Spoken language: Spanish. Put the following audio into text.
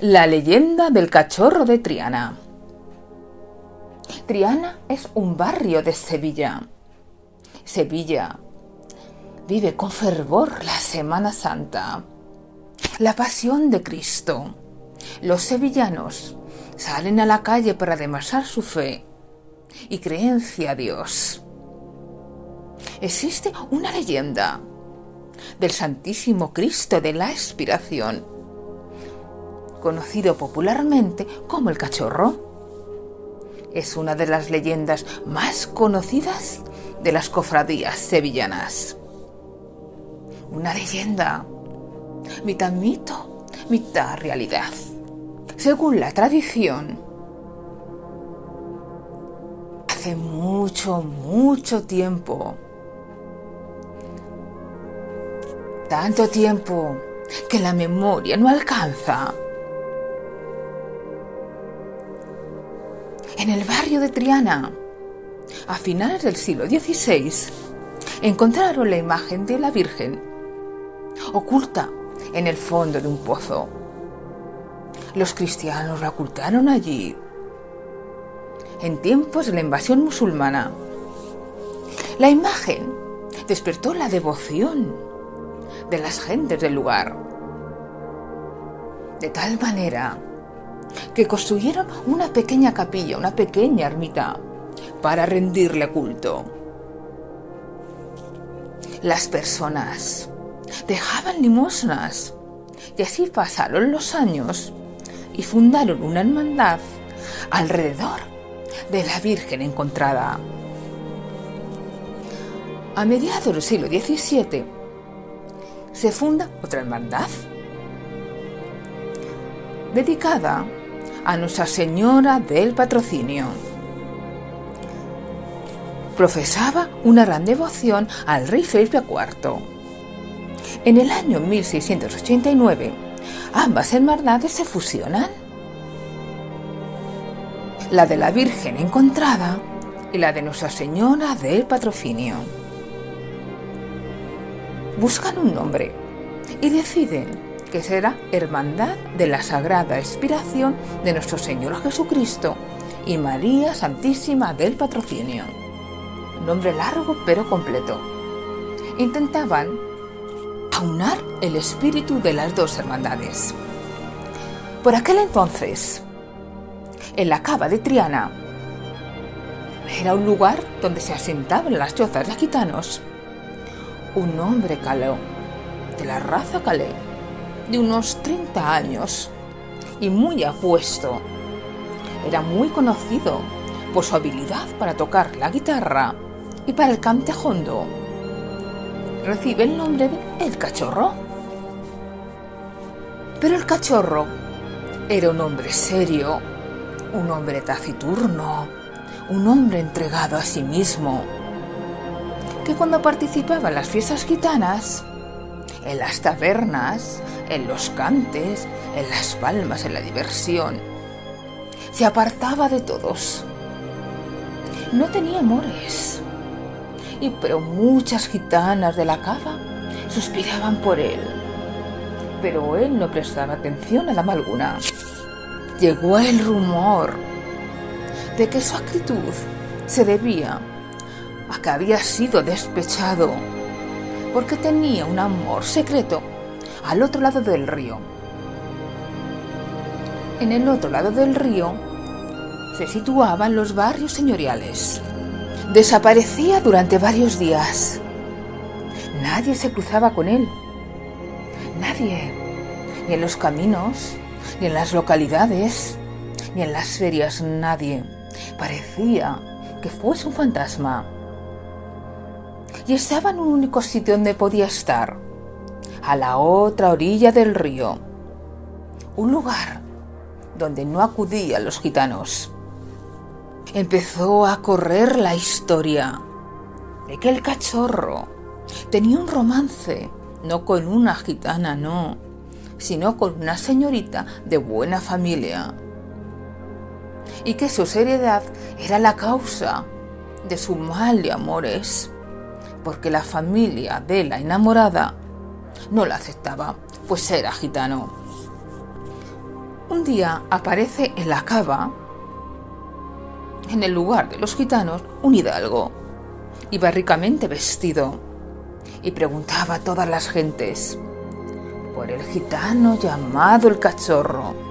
La leyenda del cachorro de Triana. Triana es un barrio de Sevilla. Sevilla vive con fervor la Semana Santa, la pasión de Cristo. Los sevillanos salen a la calle para demostrar su fe y creencia a Dios. Existe una leyenda del Santísimo Cristo de la Expiración, conocido popularmente como el cachorro. Es una de las leyendas más conocidas de las cofradías sevillanas. Una leyenda, mitad mito, mitad realidad. Según la tradición, hace mucho, mucho tiempo, tanto tiempo que la memoria no alcanza. En el barrio de Triana, a finales del siglo XVI, encontraron la imagen de la Virgen oculta en el fondo de un pozo. Los cristianos la ocultaron allí en tiempos de la invasión musulmana. La imagen despertó la devoción de las gentes del lugar. De tal manera que construyeron una pequeña capilla, una pequeña ermita, para rendirle culto. Las personas dejaban limosnas y así pasaron los años y fundaron una hermandad alrededor de la Virgen encontrada. A mediados del siglo XVII se funda otra hermandad dedicada a Nuestra Señora del Patrocinio. Profesaba una gran devoción al rey Felipe IV. En el año 1689, ambas hermandades se fusionan. La de la Virgen encontrada y la de Nuestra Señora del Patrocinio. Buscan un nombre y deciden que será Hermandad de la Sagrada Expiración de nuestro Señor Jesucristo y María Santísima del Patrocinio. Nombre largo pero completo. Intentaban aunar el espíritu de las dos hermandades. Por aquel entonces, en la cava de Triana, era un lugar donde se asentaban las chozas de gitanos. Un hombre caló, de la raza calé, de unos 30 años y muy apuesto. Era muy conocido por su habilidad para tocar la guitarra y para el cante hondo. Recibe el nombre de El Cachorro. Pero el cachorro era un hombre serio, un hombre taciturno, un hombre entregado a sí mismo, que cuando participaba en las fiestas gitanas, en las tabernas, en los cantes, en las palmas, en la diversión. Se apartaba de todos. No tenía amores. Y pero muchas gitanas de la cava suspiraban por él. Pero él no prestaba atención a la alguna. Llegó el rumor de que su actitud se debía a que había sido despechado porque tenía un amor secreto al otro lado del río. En el otro lado del río se situaban los barrios señoriales. Desaparecía durante varios días. Nadie se cruzaba con él. Nadie. Ni en los caminos, ni en las localidades, ni en las ferias, nadie. Parecía que fuese un fantasma. Y estaba en un único sitio donde podía estar, a la otra orilla del río, un lugar donde no acudían los gitanos. Empezó a correr la historia de que el cachorro tenía un romance, no con una gitana, no, sino con una señorita de buena familia, y que su seriedad era la causa de su mal de amores, porque la familia de la enamorada no la aceptaba, pues era gitano. Un día aparece en la cava, en el lugar de los gitanos, un hidalgo. Iba ricamente vestido y preguntaba a todas las gentes por el gitano llamado el cachorro